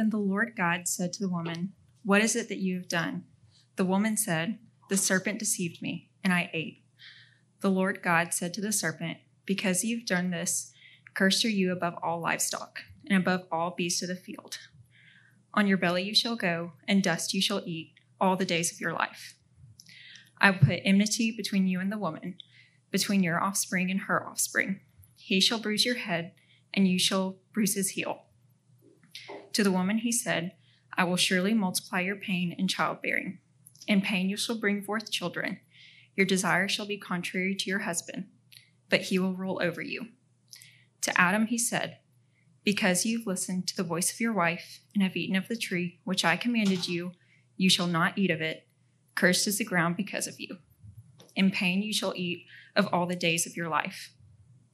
Then the Lord God said to the woman, What is it that you have done? The woman said, The serpent deceived me, and I ate. The Lord God said to the serpent, Because you've done this, cursed are you above all livestock, and above all beasts of the field. On your belly you shall go, and dust you shall eat all the days of your life. I will put enmity between you and the woman, between your offspring and her offspring. He shall bruise your head, and you shall bruise his heel. To the woman he said, I will surely multiply your pain in childbearing. In pain you shall bring forth children. Your desire shall be contrary to your husband, but he will rule over you. To Adam he said, Because you've listened to the voice of your wife and have eaten of the tree which I commanded you, you shall not eat of it. Cursed is the ground because of you. In pain you shall eat of all the days of your life.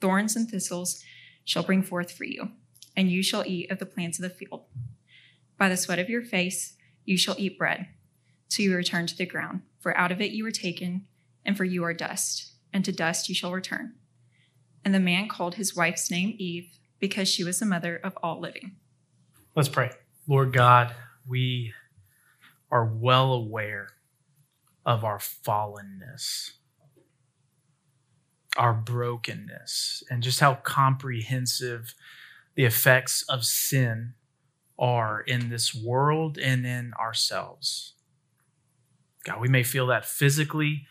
Thorns and thistles shall bring forth for you and you shall eat of the plants of the field. By the sweat of your face you shall eat bread, till you return to the ground. For out of it you were taken, and for you are dust, and to dust you shall return. And the man called his wife's name Eve, because she was the mother of all living. Let's pray. Lord God, we are well aware of our fallenness, our brokenness, and just how comprehensive the effects of sin are in this world and in ourselves. God, we may feel that physically,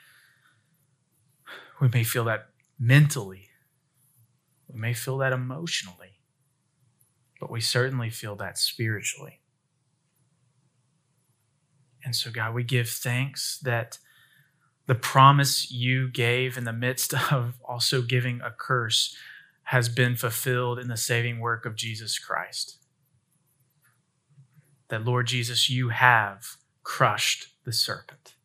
we may feel that mentally, we may feel that emotionally, but we certainly feel that spiritually. And so, God, we give thanks that the promise you gave in the midst of also giving a curse has been fulfilled in the saving work of Jesus Christ. That, Lord Jesus, you have crushed the serpent.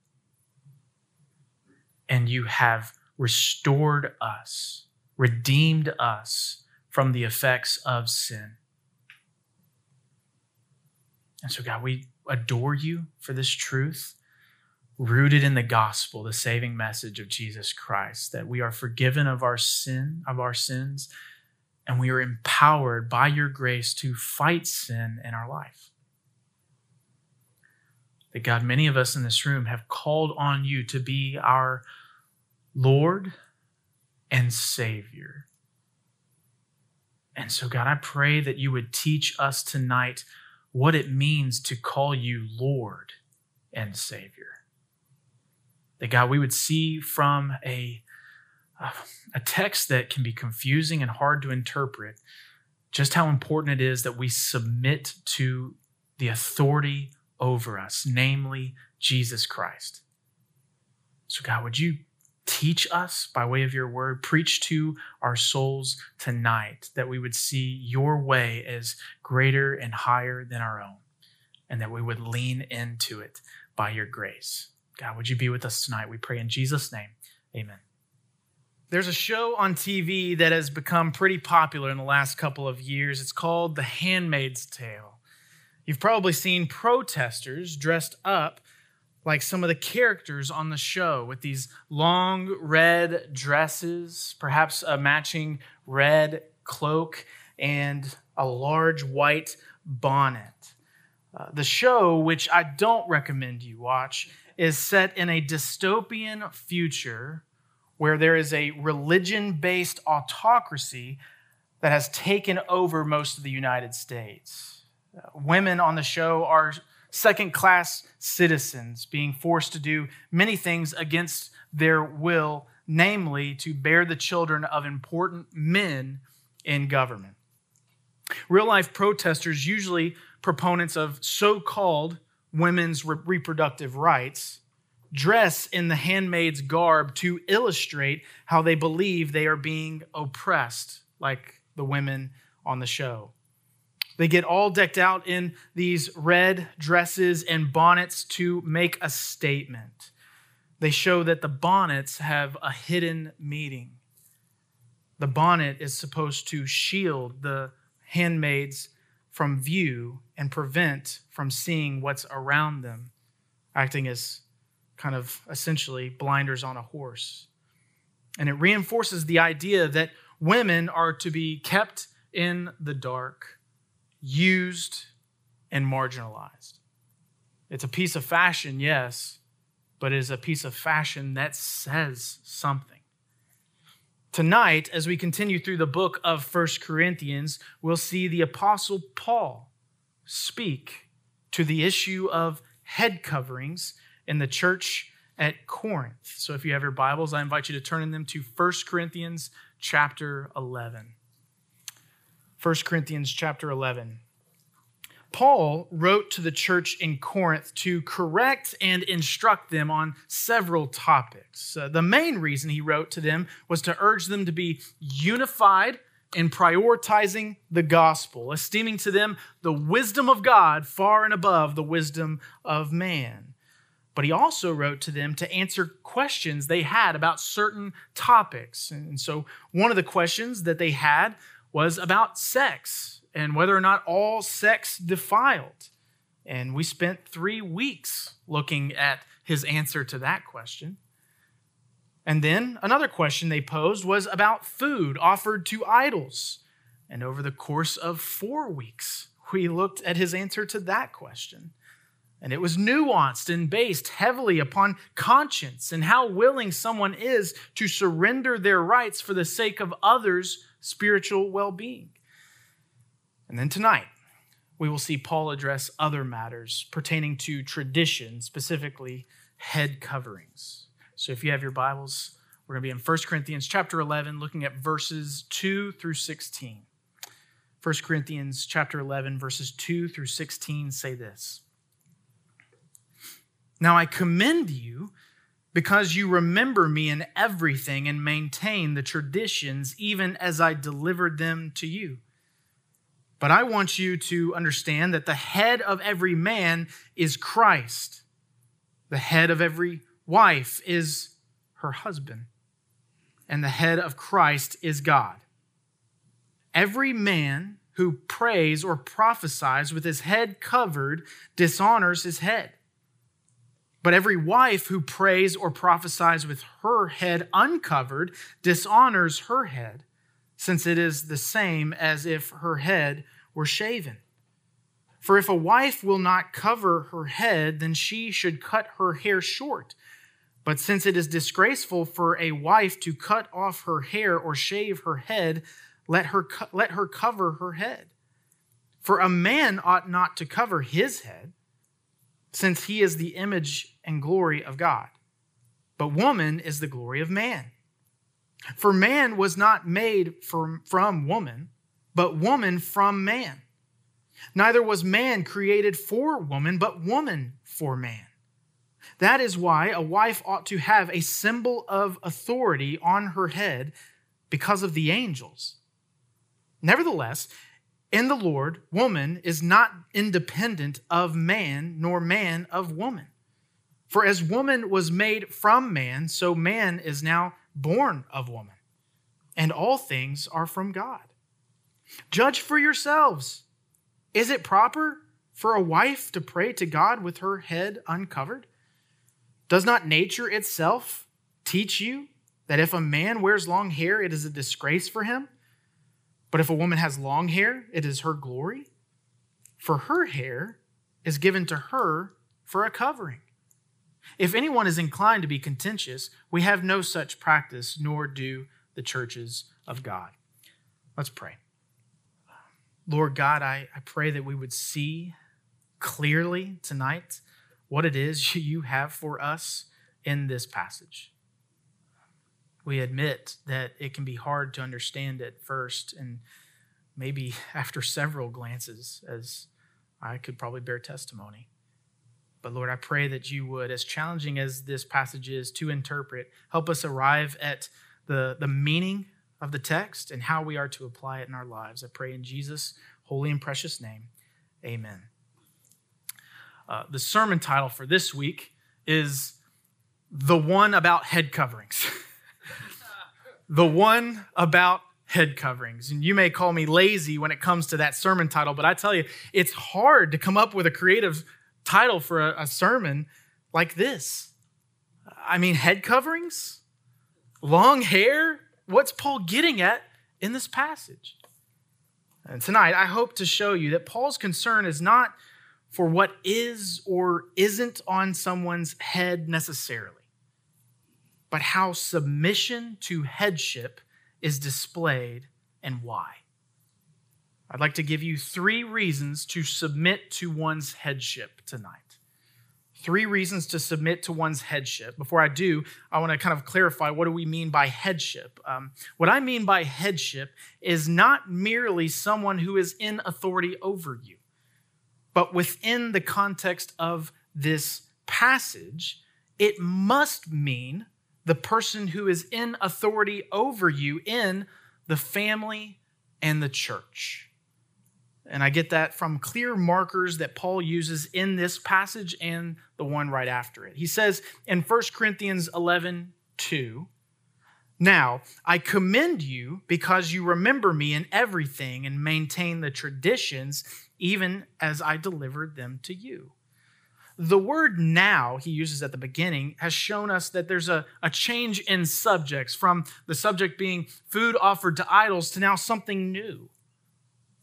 And you have restored us, redeemed us from the effects of sin. And so, God, we adore you for this truth rooted in the gospel, the saving message of Jesus Christ, that we are forgiven of our sin, of our sins, and we are empowered by your grace to fight sin in our life. That God, many of us in this room have called on you to be our Lord and Savior. And so, God, I pray that you would teach us tonight what it means to call you Lord and Savior. That God, we would see from a, a text that can be confusing and hard to interpret just how important it is that we submit to the authority over us, namely Jesus Christ. So, God, would you teach us by way of your word, preach to our souls tonight that we would see your way as greater and higher than our own, and that we would lean into it by your grace. God, would you be with us tonight? We pray in Jesus' name. Amen. There's a show on TV that has become pretty popular in the last couple of years. It's called The Handmaid's Tale. You've probably seen protesters dressed up like some of the characters on the show with these long red dresses, perhaps a matching red cloak, and a large white bonnet. Uh, the show, which I don't recommend you watch, is set in a dystopian future where there is a religion based autocracy that has taken over most of the United States. Uh, women on the show are second class citizens being forced to do many things against their will, namely to bear the children of important men in government. Real life protesters, usually proponents of so called women's re- reproductive rights dress in the handmaid's garb to illustrate how they believe they are being oppressed, like the women on the show. They get all decked out in these red dresses and bonnets to make a statement. They show that the bonnets have a hidden meaning. The bonnet is supposed to shield the handmaids from view and prevent from seeing what's around them, acting as kind of essentially blinders on a horse. And it reinforces the idea that women are to be kept in the dark, used, and marginalized. It's a piece of fashion, yes, but it is a piece of fashion that says something. Tonight, as we continue through the book of First Corinthians, we'll see the Apostle Paul speak to the issue of head coverings in the church at Corinth. So if you have your Bibles, I invite you to turn in them to First Corinthians chapter 11. 1 Corinthians chapter 11. Paul wrote to the church in Corinth to correct and instruct them on several topics. Uh, the main reason he wrote to them was to urge them to be unified in prioritizing the gospel, esteeming to them the wisdom of God far and above the wisdom of man. But he also wrote to them to answer questions they had about certain topics. And so one of the questions that they had was about sex and whether or not all sex defiled. And we spent three weeks looking at his answer to that question. And then another question they posed was about food offered to idols. And over the course of four weeks, we looked at his answer to that question. And it was nuanced and based heavily upon conscience and how willing someone is to surrender their rights for the sake of others' spiritual well being. And then tonight, we will see Paul address other matters pertaining to tradition, specifically head coverings. So if you have your Bibles, we're going to be in 1 Corinthians chapter 11 looking at verses 2 through 16. 1 Corinthians chapter 11 verses 2 through 16 say this. Now I commend you because you remember me in everything and maintain the traditions even as I delivered them to you. But I want you to understand that the head of every man is Christ. The head of every wife is her husband. And the head of Christ is God. Every man who prays or prophesies with his head covered dishonors his head. But every wife who prays or prophesies with her head uncovered dishonors her head since it is the same as if her head were shaven. For if a wife will not cover her head, then she should cut her hair short. But since it is disgraceful for a wife to cut off her hair or shave her head, let her, let her cover her head. For a man ought not to cover his head, since he is the image and glory of God. But woman is the glory of man. For man was not made from, from woman, but woman from man. Neither was man created for woman, but woman for man. That is why a wife ought to have a symbol of authority on her head because of the angels. Nevertheless, in the Lord, woman is not independent of man, nor man of woman. For as woman was made from man, so man is now born of woman. And all things are from God. Judge for yourselves. Is it proper for a wife to pray to God with her head uncovered? Does not nature itself teach you that if a man wears long hair, it is a disgrace for him? But if a woman has long hair, it is her glory? For her hair is given to her for a covering. If anyone is inclined to be contentious, we have no such practice, nor do the churches of God. Let's pray. Lord God, I, I pray that we would see clearly tonight what it is you have for us in this passage. We admit that it can be hard to understand at first, and maybe after several glances, as I could probably bear testimony. But Lord, I pray that you would, as challenging as this passage is to interpret, help us arrive at the, the meaning of the text and how we are to apply it in our lives. I pray in Jesus' holy and precious name. Amen. Uh, the sermon title for this week is The One About Head Coverings. the One About Head Coverings. And you may call me lazy when it comes to that sermon title, but I tell you, it's hard to come up with a creative title for a, a sermon like this. I mean, head coverings? Long hair? what's Paul getting at in this passage? And tonight, I hope to show you that Paul's concern is not for what is or isn't on someone's head necessarily, but how submission to headship is displayed and why. I'd like to give you three reasons to submit to one's headship tonight. Three reasons to submit to one's headship. Before I do, I want to kind of clarify what do we mean by headship. Um, what I mean by headship is not merely someone who is in authority over you, but within the context of this passage, it must mean the person who is in authority over you in the family and the church. And I get that from clear markers that Paul uses in this passage and the one right after it. He says in 1 Corinthians 11, 2, Now I commend you because you remember me in everything and maintain the traditions even as I delivered them to you. The word now he uses at the beginning has shown us that there's a, a change in subjects from the subject being food offered to idols to now something new.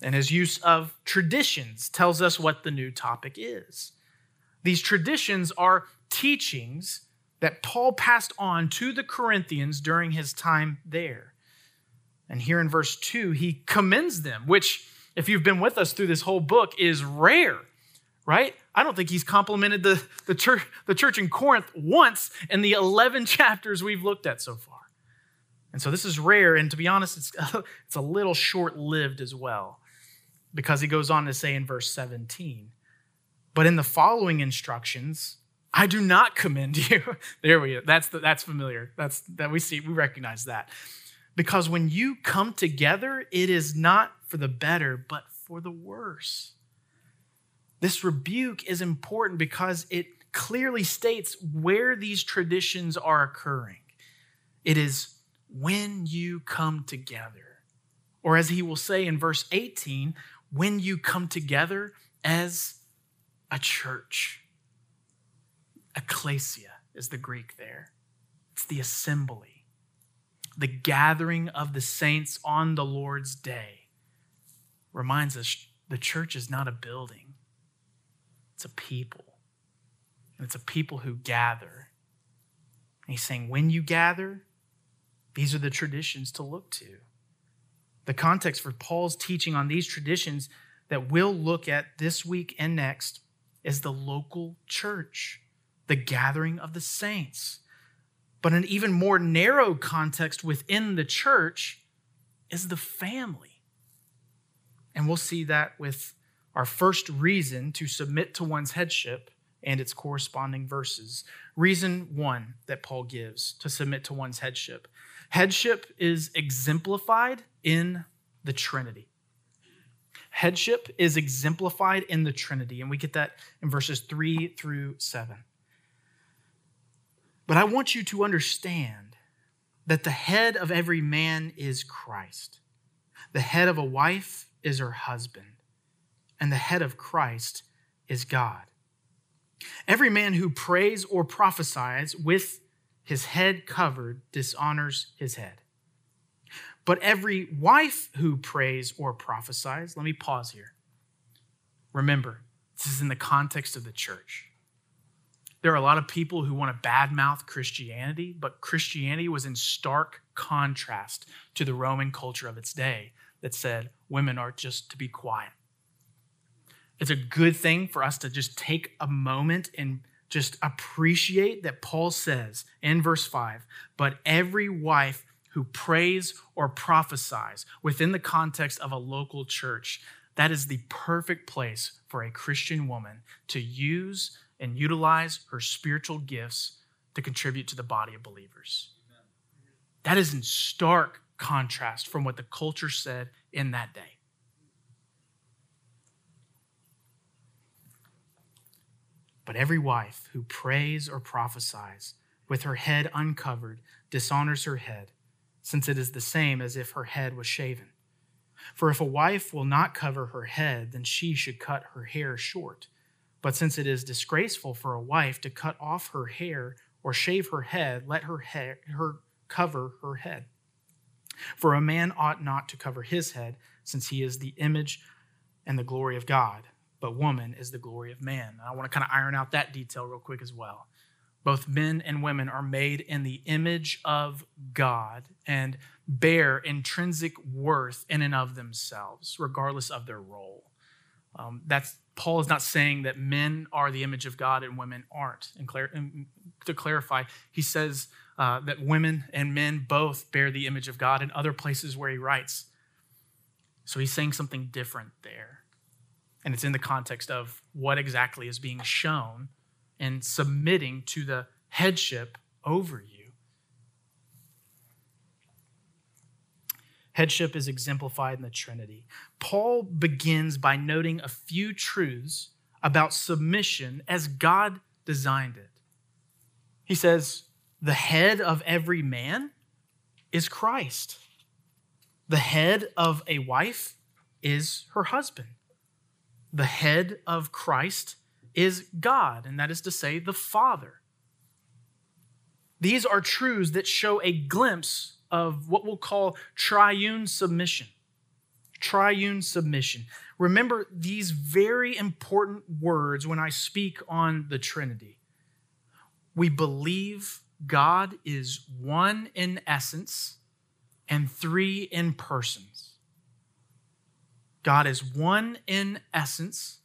And his use of traditions tells us what the new topic is. These traditions are teachings that Paul passed on to the Corinthians during his time there. And here in verse 2, he commends them, which, if you've been with us through this whole book, is rare, right? I don't think he's complimented the, the, church, the church in Corinth once in the 11 chapters we've looked at so far. And so this is rare, and to be honest, it's, it's a little short lived as well because he goes on to say in verse 17, but in the following instructions, I do not commend you. there we go. That's the, that's familiar. That's that we see we recognize that. Because when you come together, it is not for the better, but for the worse. This rebuke is important because it clearly states where these traditions are occurring. It is when you come together. Or as he will say in verse 18, when you come together as a church. Ecclesia is the Greek there. It's the assembly, the gathering of the saints on the Lord's day. Reminds us the church is not a building, it's a people. And it's a people who gather. And he's saying, when you gather, these are the traditions to look to. The context for Paul's teaching on these traditions that we'll look at this week and next is the local church, the gathering of the saints. But an even more narrow context within the church is the family. And we'll see that with our first reason to submit to one's headship and its corresponding verses. Reason one that Paul gives to submit to one's headship headship is exemplified in the Trinity. Headship is exemplified in the Trinity, and we get that in verses 3 through 7. But I want you to understand that the head of every man is Christ. The head of a wife is her husband, and the head of Christ is God. Every man who prays or prophesies with his head covered dishonors his head. But every wife who prays or prophesies, let me pause here. Remember, this is in the context of the church. There are a lot of people who want to badmouth Christianity, but Christianity was in stark contrast to the Roman culture of its day that said women are just to be quiet. It's a good thing for us to just take a moment and just appreciate that Paul says in verse 5 but every wife who prays or prophesies within the context of a local church, that is the perfect place for a Christian woman to use and utilize her spiritual gifts to contribute to the body of believers. That is in stark contrast from what the culture said in that day. But every wife who prays or prophesies with her head uncovered dishonors her head since it is the same as if her head was shaven. For if a wife will not cover her head, then she should cut her hair short. But since it is disgraceful for a wife to cut off her hair or shave her head, let her, hair, her cover her head. For a man ought not to cover his head, since he is the image and the glory of God. but woman is the glory of man. And I want to kind of iron out that detail real quick as well. Both men and women are made in the image of God and bear intrinsic worth in and of themselves, regardless of their role. Um, that's Paul is not saying that men are the image of God and women aren't. And, clar- and to clarify, he says uh, that women and men both bear the image of God in other places where he writes. So he's saying something different there. And it's in the context of what exactly is being shown and submitting to the headship over you. Headship is exemplified in the Trinity. Paul begins by noting a few truths about submission as God designed it. He says, The head of every man is Christ, the head of a wife is her husband, the head of Christ is God, and that is to say, the Father. These are truths that show a glimpse of what we'll call triune submission. Triune submission. Remember these very important words when I speak on the Trinity. We believe God is one in essence and three in persons. God is one in essence,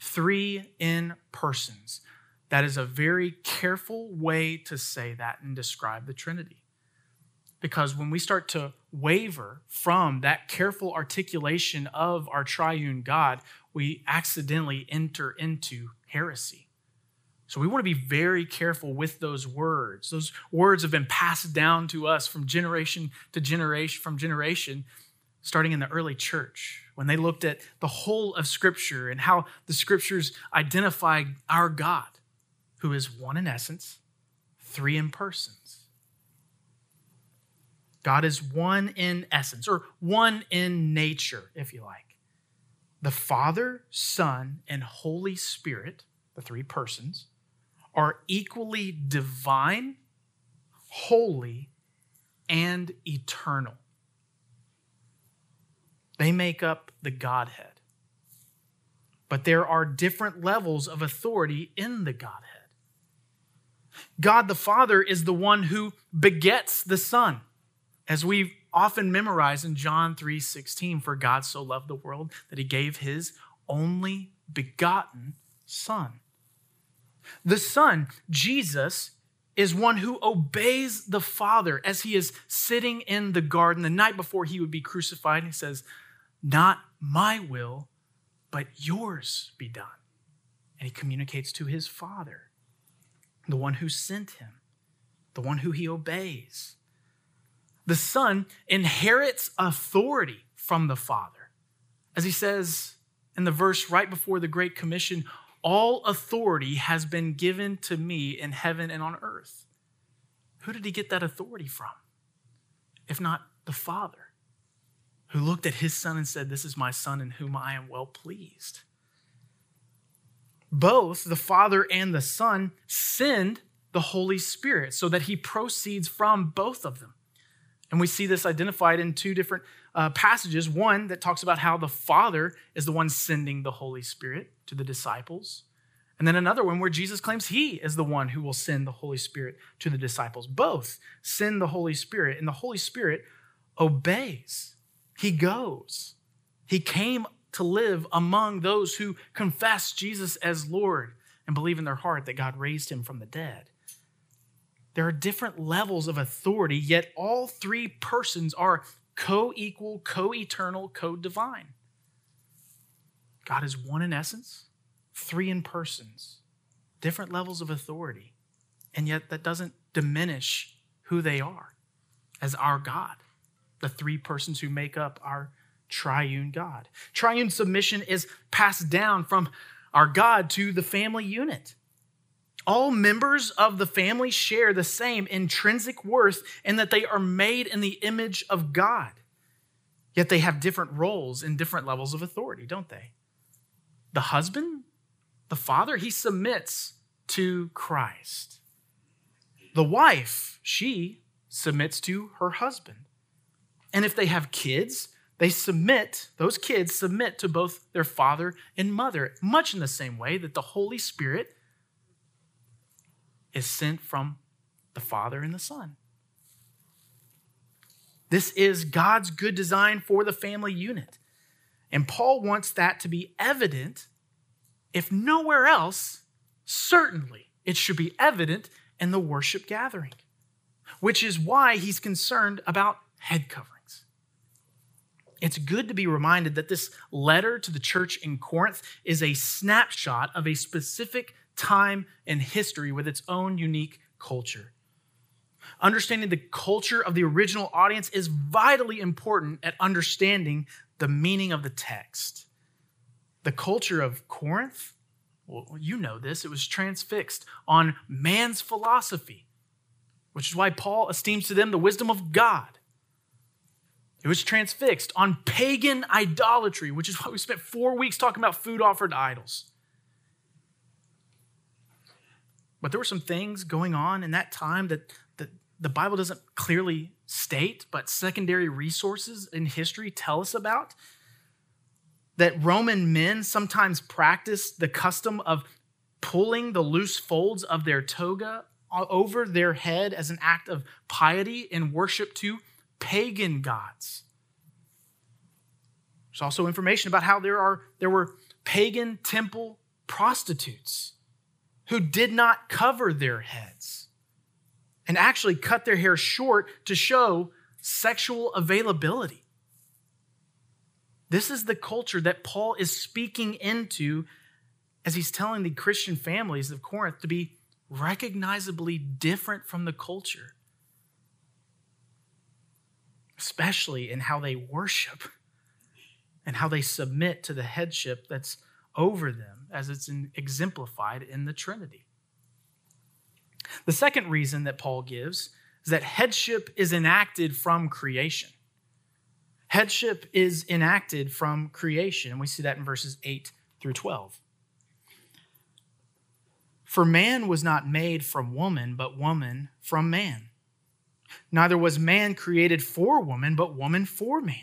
three in persons. That is a very careful way to say that and describe the Trinity. Because when we start to waver from that careful articulation of our triune God, we accidentally enter into heresy. So we want to be very careful with those words. Those words have been passed down to us from generation to generation, from generation, starting in the early church, when they looked at the whole of Scripture and how the Scriptures identify our God, who is one in essence, three in persons. God is one in essence, or one in nature, if you like. The Father, Son, and Holy Spirit, the three persons, are equally divine, holy, and eternal. They make up the Godhead. But there are different levels of authority in the Godhead. God the Father is the one who begets the Son as we often memorize in John 3:16 for God so loved the world that he gave his only begotten son. The son, Jesus, is one who obeys the Father as he is sitting in the garden the night before he would be crucified. He says, Not my will, but yours be done. And he communicates to his Father, the one who sent him, the one who he obeys. The Son inherits authority from the Father. As he says in the verse right before the Great Commission, all authority has been given to me in heaven and on earth. Who did he get that authority from? If not the Father, who looked at his Son and said, This is my Son in whom I am well pleased. Both the Father and the Son send the Holy Spirit so that he proceeds from both of them. And we see this identified in two different uh, passages. One that talks about how the Father is the one sending the Holy Spirit to the disciples. And then another one where Jesus claims he is the one who will send the Holy Spirit to the disciples. Both send the Holy Spirit, and the Holy Spirit obeys. He goes. He came to live among those who confess Jesus as Lord and believe in their heart that God raised him from the dead. There are different levels of authority, yet all three persons are co equal, co eternal, co divine. God is one in essence, three in persons, different levels of authority. And yet that doesn't diminish who they are as our God, the three persons who make up our triune God. Triune submission is passed down from our God to the family unit. All members of the family share the same intrinsic worth in that they are made in the image of God. Yet they have different roles and different levels of authority, don't they? The husband, the father, he submits to Christ. The wife, she submits to her husband. And if they have kids, they submit, those kids submit to both their father and mother, much in the same way that the Holy Spirit is sent from the Father and the Son. This is God's good design for the family unit. And Paul wants that to be evident, if nowhere else, certainly it should be evident in the worship gathering, which is why he's concerned about head coverings it's good to be reminded that this letter to the church in Corinth is a snapshot of a specific time and history with its own unique culture. Understanding the culture of the original audience is vitally important at understanding the meaning of the text. The culture of Corinth, well, you know this, it was transfixed on man's philosophy, which is why Paul esteems to them the wisdom of God. It was transfixed on pagan idolatry, which is why we spent four weeks talking about food offered to idols. But there were some things going on in that time that, that the Bible doesn't clearly state, but secondary resources in history tell us about. That Roman men sometimes practiced the custom of pulling the loose folds of their toga over their head as an act of piety and worship to pagan gods. There's also information about how there, are, there were pagan temple prostitutes who did not cover their heads and actually cut their hair short to show sexual availability. This is the culture that Paul is speaking into as he's telling the Christian families of Corinth to be recognizably different from the culture especially in how they worship and how they submit to the headship that's over them, as it's in, exemplified in the Trinity. The second reason that Paul gives is that headship is enacted from creation. Headship is enacted from creation, and we see that in verses 8 through 12. For man was not made from woman, but woman from man. Neither was man created for woman, but woman for man.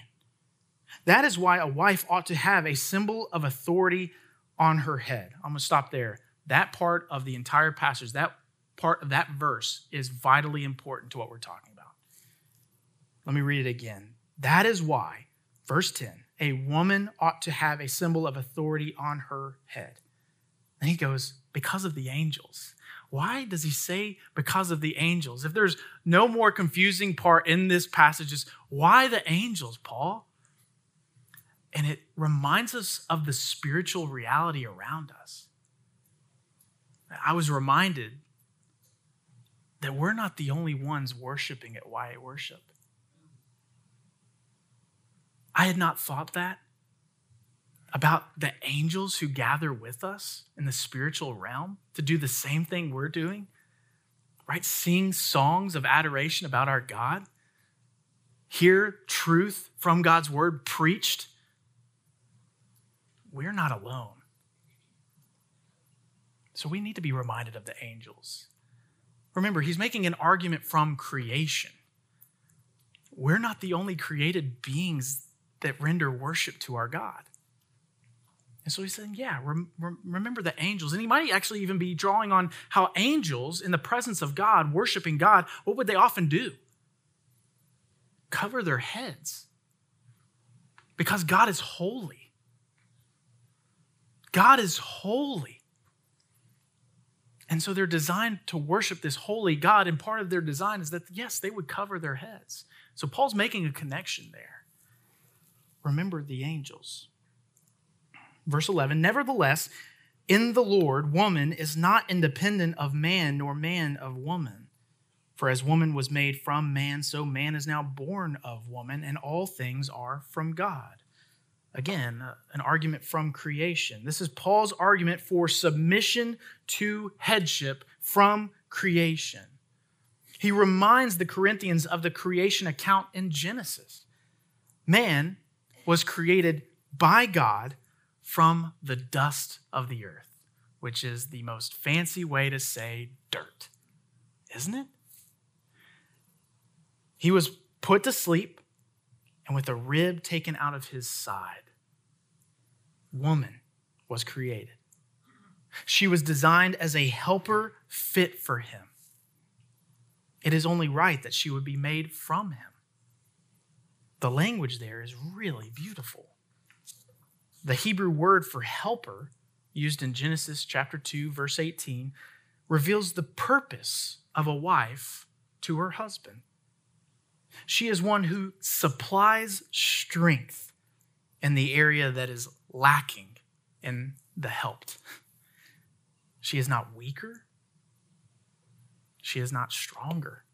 That is why a wife ought to have a symbol of authority on her head. I'm going to stop there. That part of the entire passage, that part of that verse is vitally important to what we're talking about. Let me read it again. That is why, verse 10, a woman ought to have a symbol of authority on her head. And he goes, because of the angels. Why does he say because of the angels? If there's no more confusing part in this passage, is why the angels, Paul? And it reminds us of the spiritual reality around us. I was reminded that we're not the only ones worshiping at YA Worship. I had not thought that about the angels who gather with us in the spiritual realm to do the same thing we're doing, right? Sing songs of adoration about our God, hear truth from God's word preached. We're not alone. So we need to be reminded of the angels. Remember, he's making an argument from creation. We're not the only created beings that render worship to our God. And so he's saying, yeah, rem- remember the angels. And he might actually even be drawing on how angels, in the presence of God, worshiping God, what would they often do? Cover their heads. Because God is holy. God is holy. And so they're designed to worship this holy God. And part of their design is that, yes, they would cover their heads. So Paul's making a connection there. Remember the angels. Verse 11, nevertheless, in the Lord, woman is not independent of man, nor man of woman. For as woman was made from man, so man is now born of woman, and all things are from God. Again, uh, an argument from creation. This is Paul's argument for submission to headship from creation. He reminds the Corinthians of the creation account in Genesis. Man was created by God from the dust of the earth, which is the most fancy way to say dirt, isn't it? He was put to sleep, and with a rib taken out of his side, woman was created. She was designed as a helper fit for him. It is only right that she would be made from him. The language there is really beautiful. The Hebrew word for helper, used in Genesis chapter 2, verse 18, reveals the purpose of a wife to her husband. She is one who supplies strength in the area that is lacking in the helped. She is not weaker. She is not stronger.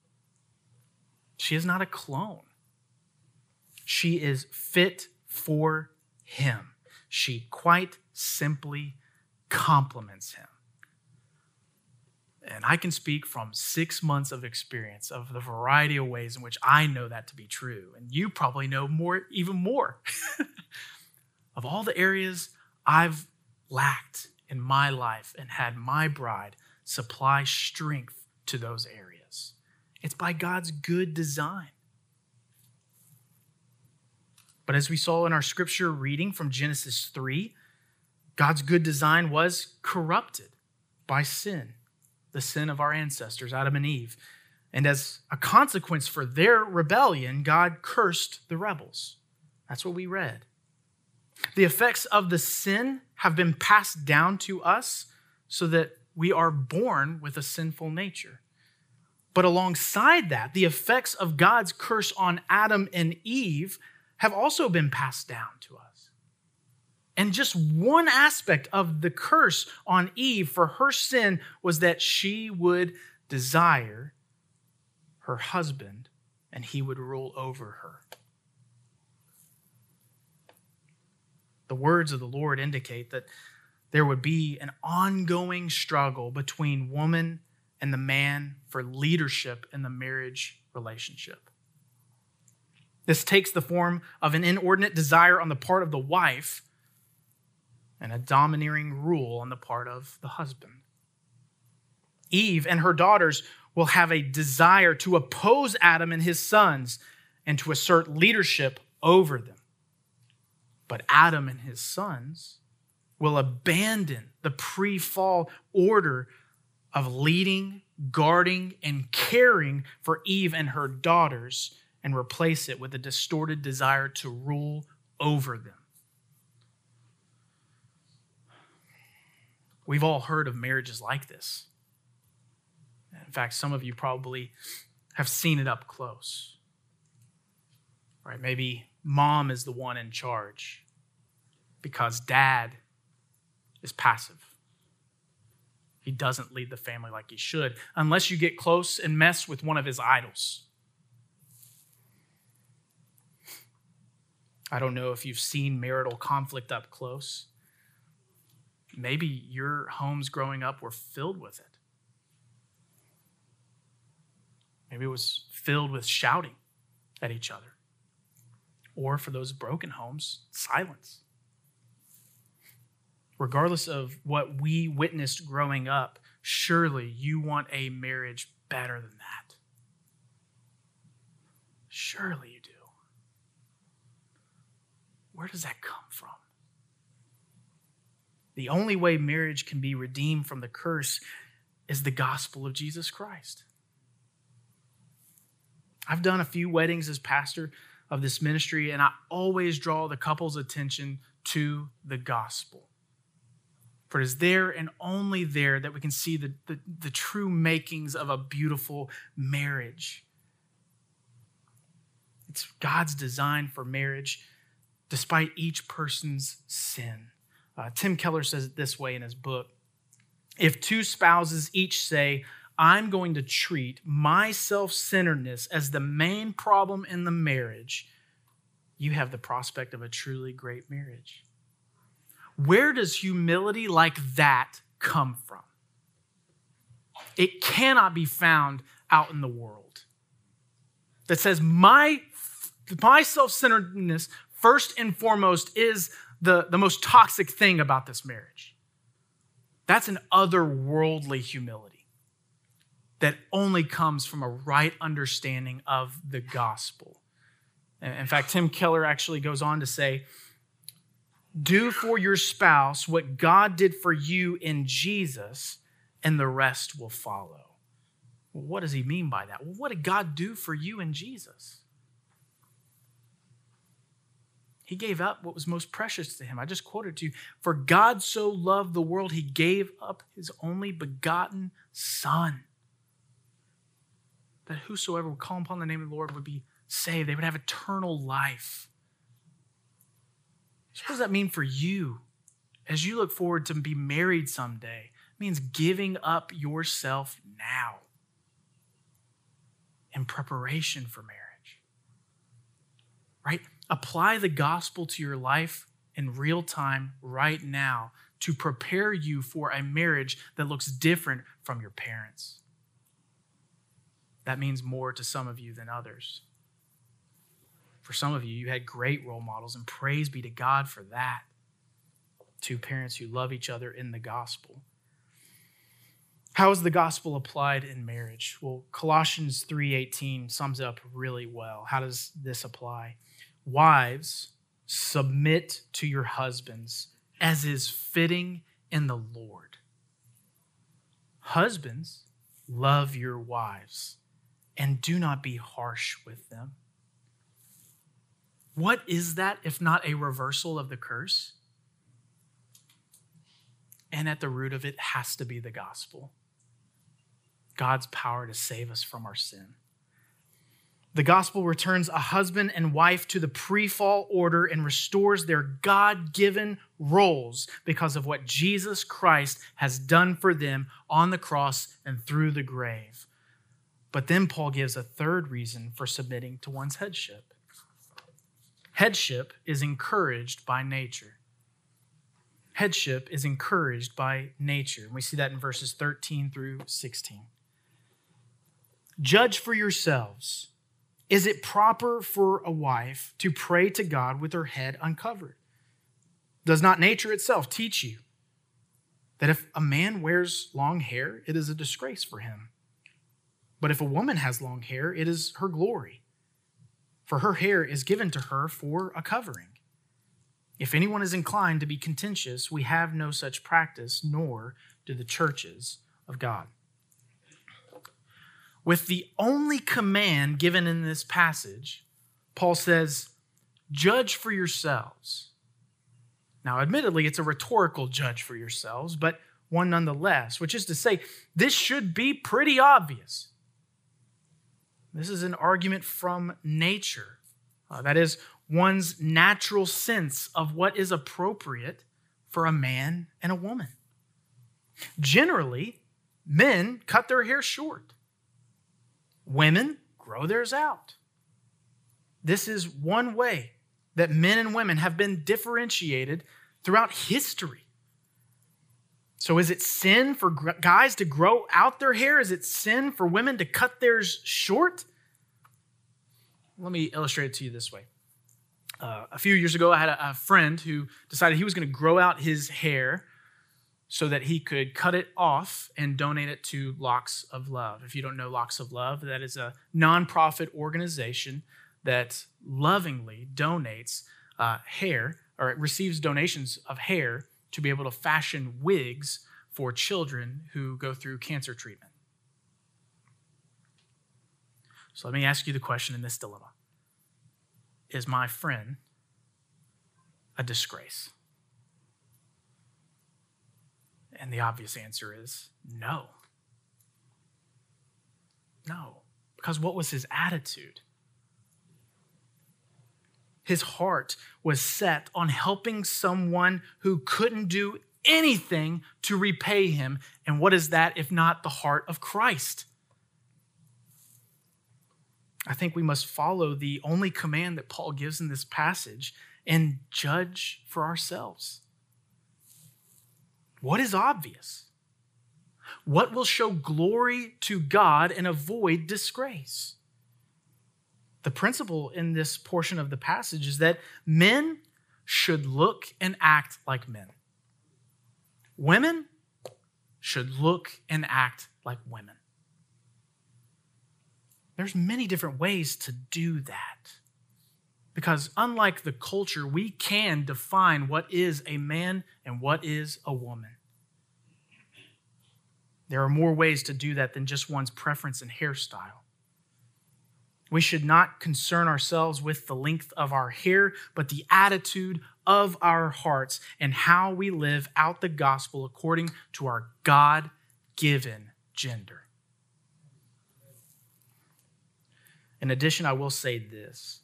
She is not a clone. She is fit for him. She quite simply complements him. And I can speak from six months of experience of the variety of ways in which I know that to be true. And you probably know more, even more, of all the areas I've lacked in my life and had my bride supply strength to those areas. It's by God's good design. But as we saw in our scripture reading from Genesis 3, God's good design was corrupted by sin, the sin of our ancestors, Adam and Eve. And as a consequence for their rebellion, God cursed the rebels. That's what we read. The effects of the sin have been passed down to us so that we are born with a sinful nature. But alongside that, the effects of God's curse on Adam and Eve have also been passed down to us. And just one aspect of the curse on Eve for her sin was that she would desire her husband and he would rule over her. The words of the Lord indicate that there would be an ongoing struggle between woman and the man for leadership in the marriage relationship. This takes the form of an inordinate desire on the part of the wife and a domineering rule on the part of the husband. Eve and her daughters will have a desire to oppose Adam and his sons and to assert leadership over them. But Adam and his sons will abandon the pre fall order of leading, guarding, and caring for Eve and her daughters and replace it with a distorted desire to rule over them. We've all heard of marriages like this. In fact, some of you probably have seen it up close. Right? Maybe mom is the one in charge because dad is passive. He doesn't lead the family like he should unless you get close and mess with one of his idols. I don't know if you've seen marital conflict up close. Maybe your homes growing up were filled with it. Maybe it was filled with shouting at each other. Or for those broken homes, silence. Regardless of what we witnessed growing up, surely you want a marriage better than that. Surely. Where does that come from? The only way marriage can be redeemed from the curse is the gospel of Jesus Christ. I've done a few weddings as pastor of this ministry, and I always draw the couple's attention to the gospel. For it is there and only there that we can see the, the, the true makings of a beautiful marriage. It's God's design for marriage despite each person's sin. Uh, Tim Keller says it this way in his book If two spouses each say, I'm going to treat my self centeredness as the main problem in the marriage, you have the prospect of a truly great marriage. Where does humility like that come from? It cannot be found out in the world. That says, my, my self centeredness, first and foremost, is the, the most toxic thing about this marriage. That's an otherworldly humility that only comes from a right understanding of the gospel. In fact, Tim Keller actually goes on to say, Do for your spouse what God did for you in Jesus, and the rest will follow. What does he mean by that? Well, what did God do for you in Jesus? He gave up what was most precious to him. I just quoted to you For God so loved the world, he gave up his only begotten Son, that whosoever would call upon the name of the Lord would be saved. They would have eternal life. So what does that mean for you as you look forward to be married someday? It means giving up yourself now in preparation for marriage. Right? Apply the gospel to your life in real time right now to prepare you for a marriage that looks different from your parents. That means more to some of you than others. For some of you, you had great role models, and praise be to God for that. Two parents who love each other in the gospel. How is the gospel applied in marriage? Well, Colossians 3:18 sums it up really well. How does this apply? Wives, submit to your husbands as is fitting in the Lord. Husbands, love your wives and do not be harsh with them. What is that if not a reversal of the curse? And at the root of it has to be the gospel God's power to save us from our sin. The gospel returns a husband and wife to the pre fall order and restores their God given roles because of what Jesus Christ has done for them on the cross and through the grave. But then Paul gives a third reason for submitting to one's headship. Headship is encouraged by nature. Headship is encouraged by nature. And we see that in verses 13 through 16. Judge for yourselves. Is it proper for a wife to pray to God with her head uncovered? Does not nature itself teach you that if a man wears long hair, it is a disgrace for him? But if a woman has long hair, it is her glory, for her hair is given to her for a covering. If anyone is inclined to be contentious, we have no such practice, nor do the churches of God with the only command given in this passage, Paul says, Judge for yourselves. Now, admittedly, it's a rhetorical judge for yourselves, but one nonetheless, which is to say, this should be pretty obvious. This is an argument from nature. Uh, that is, one's natural sense of what is appropriate for a man and a woman. Generally, men cut their hair short. Women grow theirs out. This is one way that men and women have been differentiated throughout history. So, is it sin for guys to grow out their hair? Is it sin for women to cut theirs short? Let me illustrate it to you this way. Uh, a few years ago, I had a, a friend who decided he was going to grow out his hair so that he could cut it off and donate it to Locks of Love. If you don't know Locks of Love, that is a nonprofit organization that lovingly donates uh, hair or it receives donations of hair to be able to fashion wigs for children who go through cancer treatment. So let me ask you the question in this dilemma Is my friend a disgrace? And the obvious answer is no. No. Because what was his attitude? His heart was set on helping someone who couldn't do anything to repay him. And what is that if not the heart of Christ? I think we must follow the only command that Paul gives in this passage and judge for ourselves. What is obvious? What will show glory to God and avoid disgrace? The principle in this portion of the passage is that men should look and act like men. Women should look and act like women. There's many different ways to do that. Because unlike the culture, we can define what is a man and what is a woman. There are more ways to do that than just one's preference in hairstyle. We should not concern ourselves with the length of our hair, but the attitude of our hearts and how we live out the gospel according to our God given gender. In addition, I will say this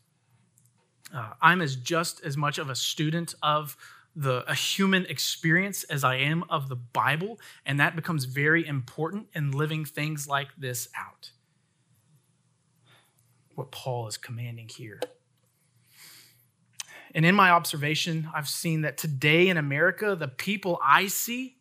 uh, I'm as just as much of a student of the a human experience as I am of the Bible, and that becomes very important in living things like this out what Paul is commanding here. And in my observation, I've seen that today in America, the people I see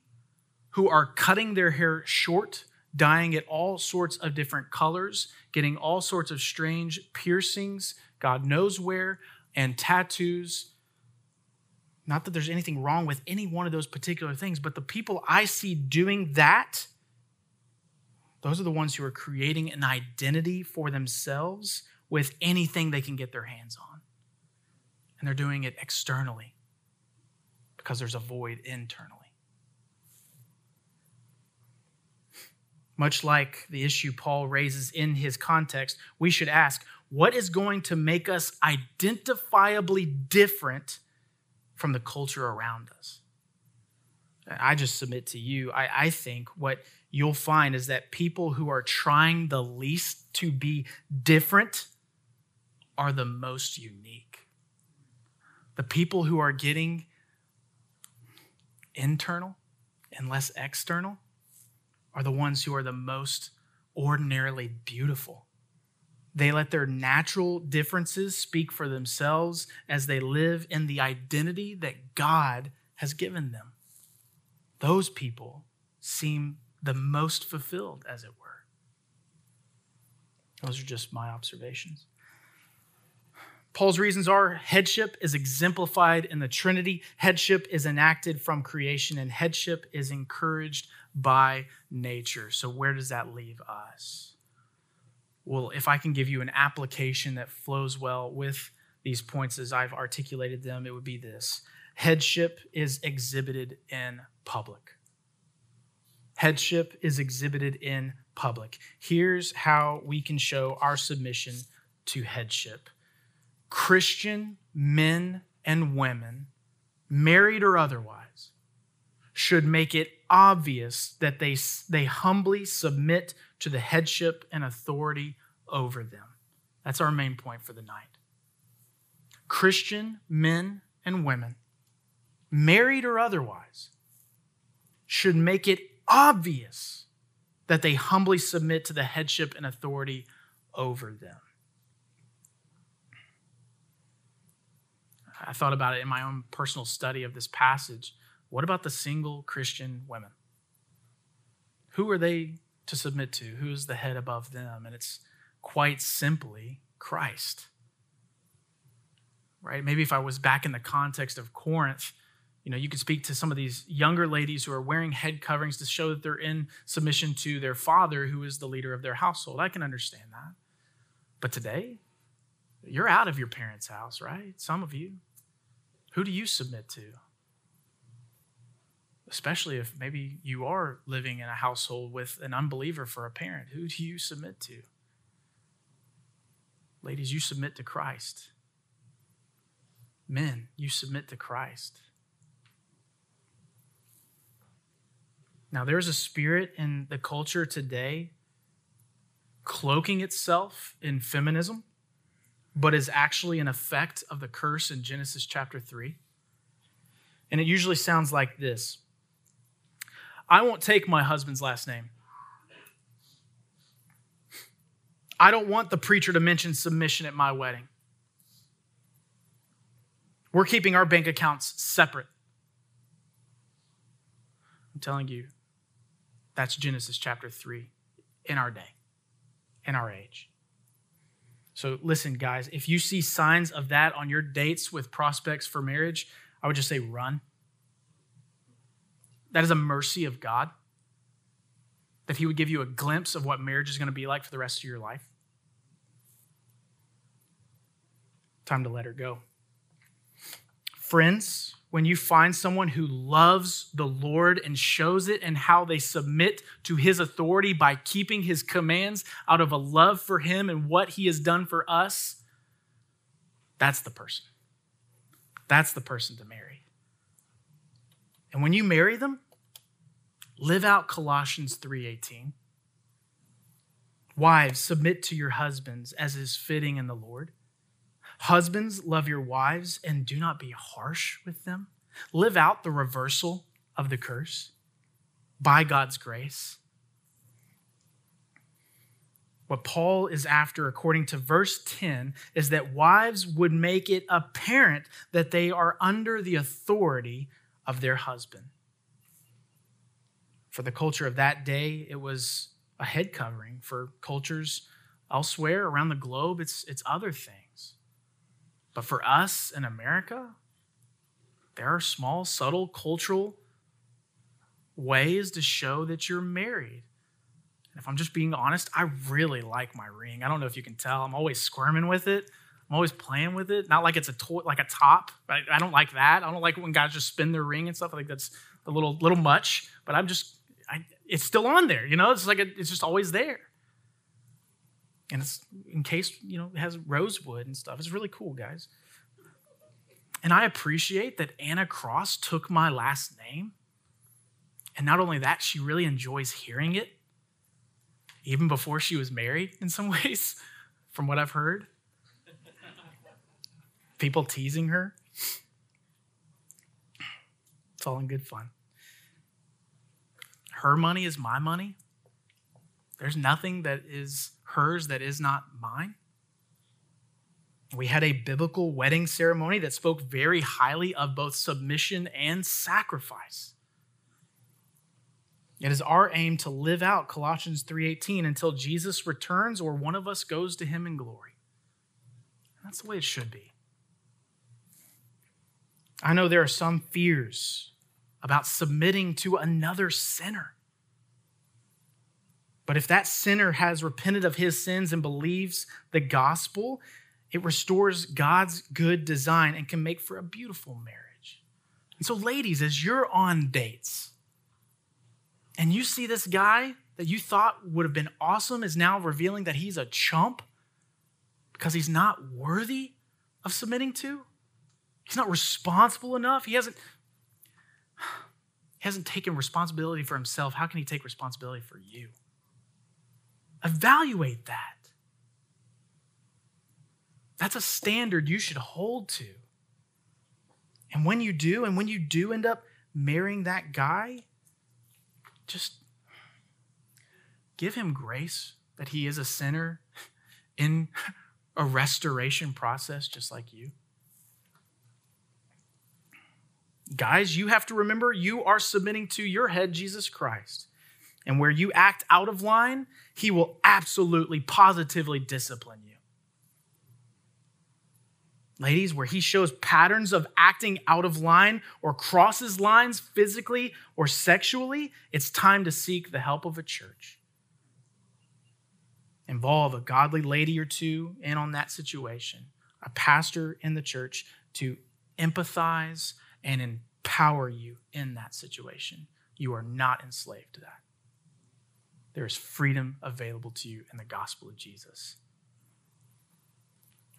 who are cutting their hair short, dyeing it all sorts of different colors, getting all sorts of strange piercings, God knows where, and tattoos. Not that there's anything wrong with any one of those particular things, but the people I see doing that those are the ones who are creating an identity for themselves with anything they can get their hands on. And they're doing it externally because there's a void internally. Much like the issue Paul raises in his context, we should ask what is going to make us identifiably different from the culture around us? I just submit to you, I, I think what you'll find is that people who are trying the least to be different are the most unique. The people who are getting internal and less external are the ones who are the most ordinarily beautiful. They let their natural differences speak for themselves as they live in the identity that God has given them. Those people seem the most fulfilled, as it were. Those are just my observations. Paul's reasons are headship is exemplified in the Trinity, headship is enacted from creation, and headship is encouraged by nature. So, where does that leave us? Well, if I can give you an application that flows well with these points as I've articulated them, it would be this headship is exhibited in public headship is exhibited in public. Here's how we can show our submission to headship Christian men and women, married or otherwise, should make it obvious that they, they humbly submit to the headship and authority over them. That's our main point for the night. Christian men and women, married or otherwise, should make it obvious that they humbly submit to the headship and authority over them. I thought about it in my own personal study of this passage. What about the single Christian women? Who are they to submit to? Who is the head above them? And it's quite simply Christ. Right? Maybe if I was back in the context of Corinth, you know, you could speak to some of these younger ladies who are wearing head coverings to show that they're in submission to their father, who is the leader of their household. I can understand that. But today, you're out of your parents' house, right? Some of you. Who do you submit to? Especially if maybe you are living in a household with an unbeliever for a parent. Who do you submit to? Ladies, you submit to Christ. Men, you submit to Christ. Now, there's a spirit in the culture today cloaking itself in feminism, but is actually an effect of the curse in Genesis chapter 3. And it usually sounds like this I won't take my husband's last name. I don't want the preacher to mention submission at my wedding. We're keeping our bank accounts separate. I'm telling you, that's Genesis chapter 3 in our day, in our age. So listen, guys, if you see signs of that on your dates with prospects for marriage, I would just say run. That is a mercy of God that He would give you a glimpse of what marriage is going to be like for the rest of your life. Time to let her go. Friends, when you find someone who loves the Lord and shows it and how they submit to his authority by keeping his commands out of a love for him and what he has done for us, that's the person. That's the person to marry. And when you marry them, live out Colossians 3:18. Wives, submit to your husbands as is fitting in the Lord. Husbands, love your wives and do not be harsh with them. Live out the reversal of the curse by God's grace. What Paul is after, according to verse 10, is that wives would make it apparent that they are under the authority of their husband. For the culture of that day, it was a head covering. For cultures elsewhere around the globe, it's, it's other things. But for us in America, there are small, subtle cultural ways to show that you're married. And if I'm just being honest, I really like my ring. I don't know if you can tell. I'm always squirming with it. I'm always playing with it. Not like it's a toy, like a top. I, I don't like that. I don't like when guys just spin their ring and stuff. I think that's a little little much. But I'm just, I, it's still on there. You know, it's like a, it's just always there. And it's encased, you know it has rosewood and stuff. It's really cool, guys. And I appreciate that Anna Cross took my last name. And not only that, she really enjoys hearing it, even before she was married, in some ways, from what I've heard. People teasing her. It's all in good fun. Her money is my money. There's nothing that is hers that is not mine. We had a biblical wedding ceremony that spoke very highly of both submission and sacrifice. It is our aim to live out Colossians 3:18 until Jesus returns or one of us goes to him in glory. That's the way it should be. I know there are some fears about submitting to another sinner. But if that sinner has repented of his sins and believes the gospel, it restores God's good design and can make for a beautiful marriage. And so, ladies, as you're on dates and you see this guy that you thought would have been awesome is now revealing that he's a chump because he's not worthy of submitting to, he's not responsible enough, he hasn't. He hasn't taken responsibility for himself. How can he take responsibility for you? Evaluate that. That's a standard you should hold to. And when you do, and when you do end up marrying that guy, just give him grace that he is a sinner in a restoration process just like you. Guys, you have to remember you are submitting to your head, Jesus Christ. And where you act out of line, he will absolutely, positively discipline you. Ladies, where he shows patterns of acting out of line or crosses lines physically or sexually, it's time to seek the help of a church. Involve a godly lady or two in on that situation, a pastor in the church to empathize and empower you in that situation. You are not enslaved to that. There is freedom available to you in the gospel of Jesus.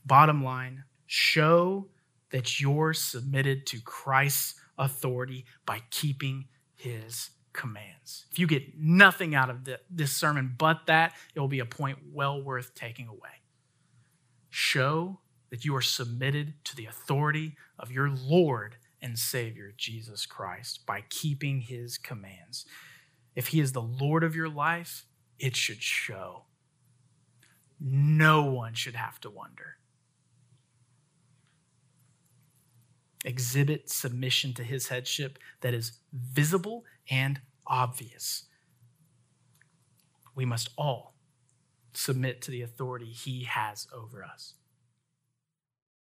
Bottom line, Show that you're submitted to Christ's authority by keeping his commands. If you get nothing out of this sermon but that, it will be a point well worth taking away. Show that you are submitted to the authority of your Lord and Savior, Jesus Christ, by keeping his commands. If he is the Lord of your life, it should show. No one should have to wonder. exhibit submission to his headship that is visible and obvious. We must all submit to the authority he has over us.